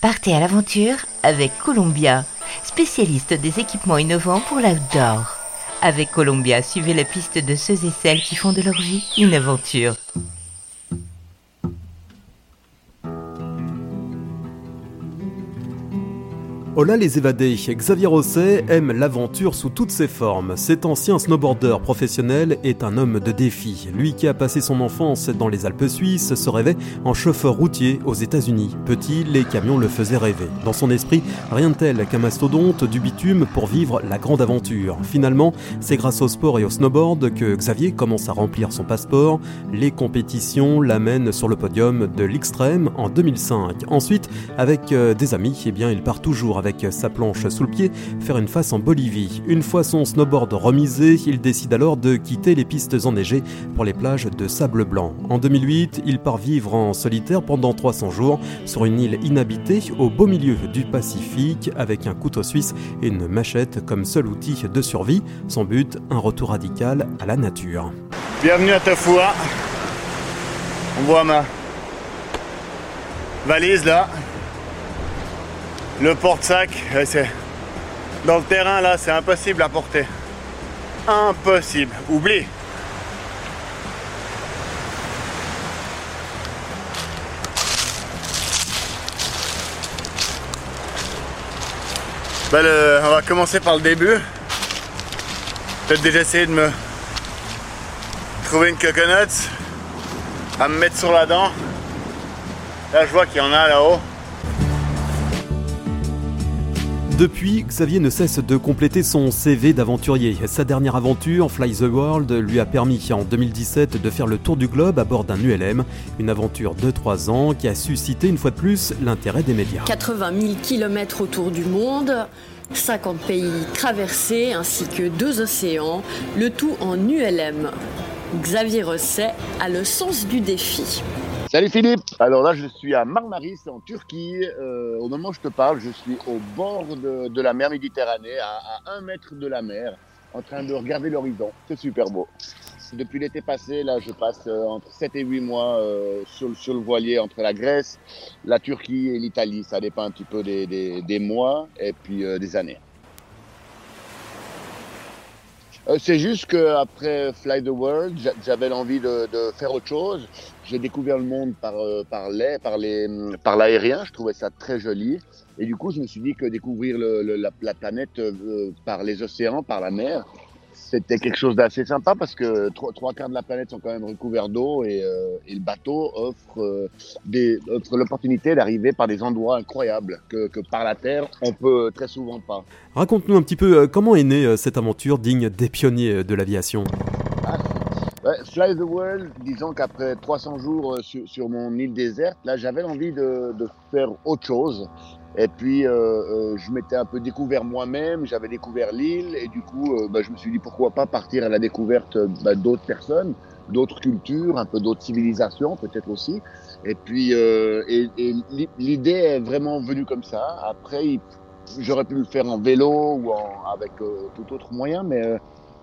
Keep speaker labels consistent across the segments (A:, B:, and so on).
A: Partez à l'aventure avec Columbia, spécialiste des équipements innovants pour l'outdoor. Avec Columbia, suivez la piste de ceux et celles qui font de leur vie une aventure.
B: Hola les évadés, Xavier Rosset aime l'aventure sous toutes ses formes. Cet ancien snowboarder professionnel est un homme de défi. Lui qui a passé son enfance dans les Alpes suisses se rêvait en chauffeur routier aux États-Unis. Petit, les camions le faisaient rêver. Dans son esprit, rien de tel qu'un mastodonte du bitume pour vivre la grande aventure. Finalement, c'est grâce au sport et au snowboard que Xavier commence à remplir son passeport. Les compétitions l'amènent sur le podium de l'extrême en 2005. Ensuite, avec euh, des amis, eh bien, il part toujours avec avec sa planche sous le pied, faire une face en Bolivie. Une fois son snowboard remisé, il décide alors de quitter les pistes enneigées pour les plages de sable blanc. En 2008, il part vivre en solitaire pendant 300 jours sur une île inhabitée au beau milieu du Pacifique avec un couteau suisse et une machette comme seul outil de survie. Son but, un retour radical à la nature.
C: Bienvenue à Tafua. On voit ma valise là. Le porte-sac, c'est dans le terrain là, c'est impossible à porter. Impossible. Oublie. Ben, on va commencer par le début. Peut-être déjà essayer de me trouver une coconut à me mettre sur la dent. Là, je vois qu'il y en a là-haut.
B: Depuis, Xavier ne cesse de compléter son CV d'aventurier. Sa dernière aventure, Fly the World, lui a permis en 2017 de faire le tour du globe à bord d'un ULM, une aventure de 3 ans qui a suscité une fois de plus l'intérêt des médias.
D: 80 000 km autour du monde, 50 pays traversés ainsi que deux océans, le tout en ULM. Xavier Rosset a le sens du défi.
C: Salut Philippe Alors là je suis à Marmaris en Turquie. Euh, au moment où je te parle, je suis au bord de, la mer Méditerranée, à, un mètre de la mer, en train de regarder l'horizon. C'est super beau. Depuis l'été passé, là je passe euh, entre 7 et 8 mois euh, sur, le voilier entre la Grèce, la Turquie et l'Italie. Ça dépend un petit peu des mois et puis des années. Euh, c'est juste qu'après Fly the World, j'avais l'envie de, faire autre chose. J'ai découvert le monde par, euh, par l'air, par, les, par l'aérien. Je trouvais ça très joli. Et du coup, je me suis dit que découvrir la, planète euh, par les océans, par la mer, c'était quelque chose d'assez sympa parce que trois, trois, quarts de la planète sont quand même recouverts d'eau et, euh, et le bateau offre, euh, des, offre l'opportunité d'arriver par des endroits incroyables que, que, par la terre on peut très souvent pas.
B: Raconte-nous un petit peu euh, comment est née cette aventure digne des pionniers de l'aviation.
C: Ah, Fly the World, disons qu'après 300 jours sur, sur, mon île déserte, là j'avais envie de, de, faire autre chose. Et puis, euh, euh, je m'étais un peu découvert moi-même, j'avais découvert l'île, et du coup, euh, bah, je me suis dit pourquoi pas partir à la découverte bah, d'autres personnes, d'autres cultures, un peu d'autres civilisations peut-être aussi. Et puis, et, l'idée est vraiment venue comme ça. Après, j'aurais pu le faire en vélo ou avec tout autre moyen, mais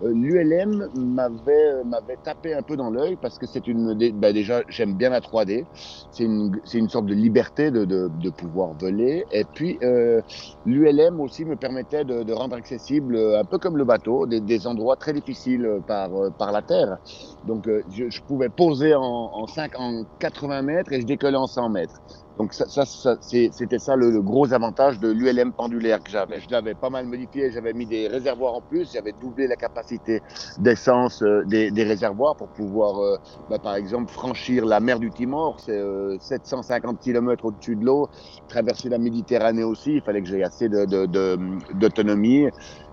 C: l'ULM m'avait euh, m'avait tapé un peu dans l'œil parce que c'est une bah déjà j'aime bien la 3D c'est une c'est une sorte de liberté de, de, de pouvoir voler. Et puis euh, l'ULM aussi me permettait de, de, rendre accessible un peu comme le bateau des, des endroits très difficiles par par la terre. Donc je, je pouvais poser en en, 5, en 80 mètres et je décollais en 100 mètres donc ça, c'était ça le, gros avantage de l'ULM pendulaire que j'avais. Je l'avais pas mal modifié, j'avais mis des réservoirs en plus, j'avais doublé la capacité d'essence euh, des, réservoirs pour pouvoir, euh, bah, par exemple, franchir la mer du Timor, c'est 750 euh, km au-dessus de l'eau, traverser la Méditerranée aussi, il fallait que j'ai assez d'autonomie.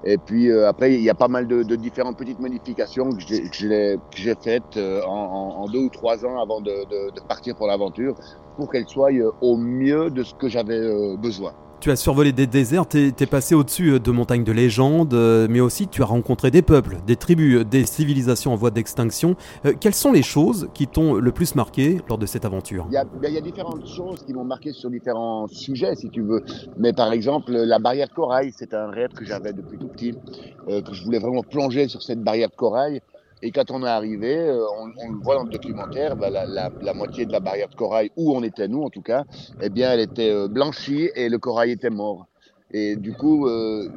C: Et puis après, il y a pas mal de, différentes petites modifications que j'ai faites en, en, deux ou trois ans avant de, partir pour l'aventure pour qu'elle soit euh, au mieux de ce que j'avais euh, besoin.
B: Tu as survolé des déserts, tu es, passé au-dessus euh, de montagnes de légende, mais aussi tu as rencontré des peuples, des tribus, des civilisations en voie d'extinction. quelles sont les choses qui t'ont le plus marqué lors de cette aventure?
C: Il y, a, ben, il y, a, différentes choses qui m'ont marqué sur différents sujets, si tu veux. Mais par exemple, la barrière de corail, c'est un rêve que j'avais depuis tout petit, que je voulais vraiment plonger sur cette barrière de corail. Et quand on est arrivé, euh, on, le voit dans le documentaire, bah, la, moitié de la barrière de corail, où on était nous en tout cas, eh bien elle était euh, blanchie et le corail était mort. Et du coup, euh,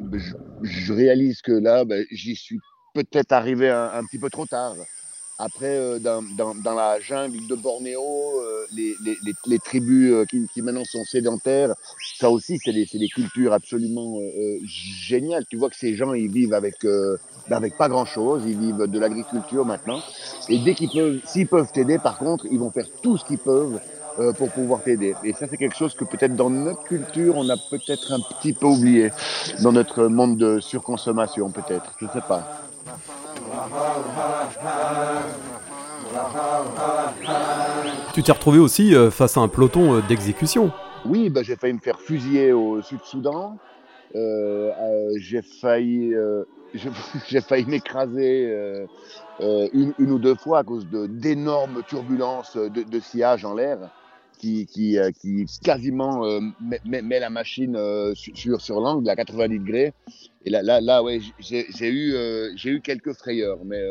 C: je, réalise que là, bah, j'y suis peut-être arrivé un, petit peu trop tard. Après, euh, dans, dans, dans, la jungle de Bornéo, euh, les, les, les, les, tribus euh, qui, qui, maintenant sont sédentaires, ça aussi, c'est des, des, cultures absolument euh, géniales. Tu vois que ces gens, ils vivent avec, euh, avec pas grand-chose, ils vivent de l'agriculture maintenant. Et dès qu'ils peuvent, s'ils peuvent t'aider, par contre, ils vont faire tout ce qu'ils peuvent euh, pour pouvoir t'aider. Et ça, c'est quelque chose que peut-être dans notre culture, on a peut-être un petit peu oublié, dans notre monde de surconsommation, peut-être. Je sais pas.
B: Tu t'es retrouvé aussi euh, face à un peloton euh, d'exécution.
C: Oui, bah, j'ai failli me faire fusiller au Sud-Soudan. Euh, j'ai failli, j'ai failli m'écraser une, une, ou deux fois à cause d'énormes turbulences de, de, sillage en l'air qui, qui, qui quasiment met, met, la machine sur, sur l'angle à 90 degrés. Et là, là, là ouais, j'ai eu, j'ai eu quelques frayeurs, mais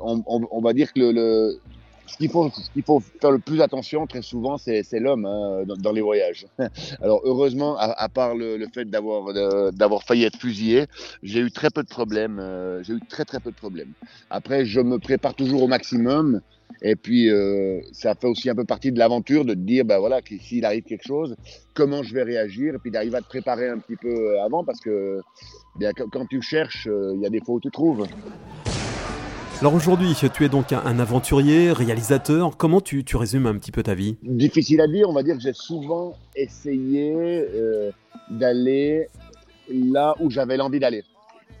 C: on, on, va dire que le ce qu'il faut, faut faire le plus attention très souvent, c'est, l'homme hein, dans, les voyages. Alors heureusement, à, part le, le fait d'avoir failli être fusillé, j'ai eu très peu de problèmes. Euh, j'ai eu très très peu de problèmes. Après, je me prépare toujours au maximum. Et puis, euh, ça fait aussi un peu partie de l'aventure de te dire, ben voilà, s'il arrive quelque chose, comment je vais réagir, et puis d'arriver à te préparer un petit peu avant, parce que bien, quand tu cherches, euh, il y a des fois où tu trouves.
B: Alors aujourd'hui, tu es donc un aventurier, réalisateur. Comment tu, tu, résumes un petit peu ta vie?
C: Difficile à dire. On va dire que j'ai souvent essayé euh, d'aller là où j'avais l'envie d'aller.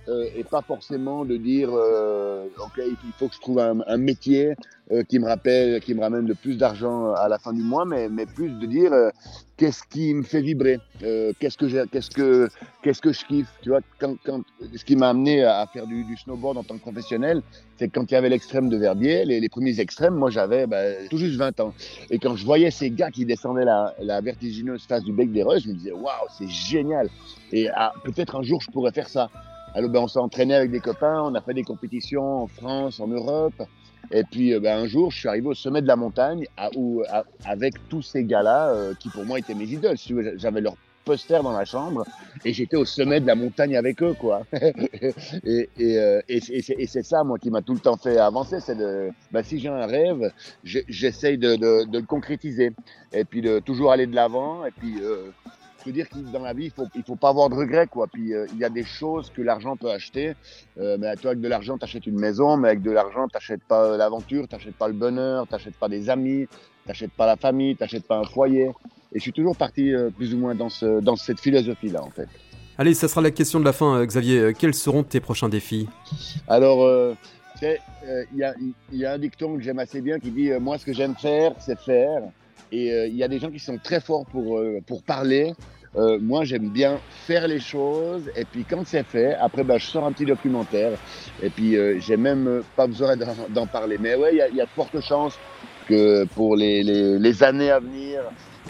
C: Euh, et pas forcément de dire euh, ok il faut que je trouve un, métier euh, qui me rappelle qui me ramène le plus d'argent à la fin du mois mais mais plus de dire qu'est-ce qui me fait vibrer qu'est-ce que qu'est-ce que qu'est-ce que je kiffe tu vois quand, quand ce qui m'a amené à faire du, snowboard en tant que professionnel c'est quand il y avait l'extrême de Verbier les, les premiers extrêmes moi j'avais bah, tout juste 20 ans. Et quand je voyais ces gars qui descendaient la, la vertigineuse face du bec des Reuses je me disais waouh c'est génial. Et ah, peut-être un jour je pourrais faire ça alors, ben, on s'est entraîné avec des copains, on a fait des compétitions en France, en Europe. Et puis, euh, ben, un jour, je suis arrivé au sommet de la montagne avec tous ces gars-là euh, qui, pour moi, étaient mes idoles. J'avais leur poster dans la chambre et j'étais au sommet de la montagne avec eux, quoi. euh, et, c'est ça, moi, qui m'a tout le temps fait avancer. C'est de, ben, si j'ai un rêve, j'essaye de, de, de, le concrétiser. Et puis, de toujours aller de l'avant. Et puis, euh, veux dire que dans la vie, il faut, il faut pas avoir de regrets, quoi. Puis euh, il y a des choses que l'argent peut acheter. Euh, mais toi, avec de l'argent, t'achètes une maison, mais avec de l'argent, t'achètes pas l'aventure, t'achètes pas le bonheur, t'achètes pas des amis, t'achètes pas la famille, t'achètes pas un foyer. Et je suis toujours parti euh, plus ou moins dans, ce, dans cette philosophie-là, en fait.
B: Allez, ça sera la question de la fin, Xavier. Quels seront tes prochains défis?
C: Alors, euh, il y, a, y a un dicton que j'aime assez bien qui dit Moi, ce que j'aime faire, c'est faire. Et il y a des gens qui sont très forts pour, pour parler, euh, moi, j'aime bien faire les choses. Et puis, quand c'est fait, après, bah, je sors un petit documentaire. Et puis, euh, j'ai même euh, pas besoin d'en parler. Mais ouais, il y, y, a de fortes chances que pour les, les, les, années à venir,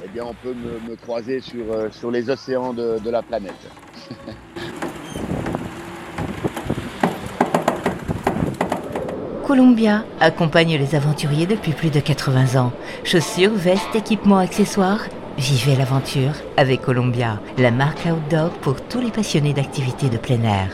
C: eh bien, on peut me, me croiser sur, euh, sur les océans de, de la planète.
A: Columbia accompagne les aventuriers depuis plus de 80 ans. Chaussures, vestes, équipements, accessoires Vivez l'aventure avec Columbia, la marque outdoor pour tous les passionnés d'activités de plein air.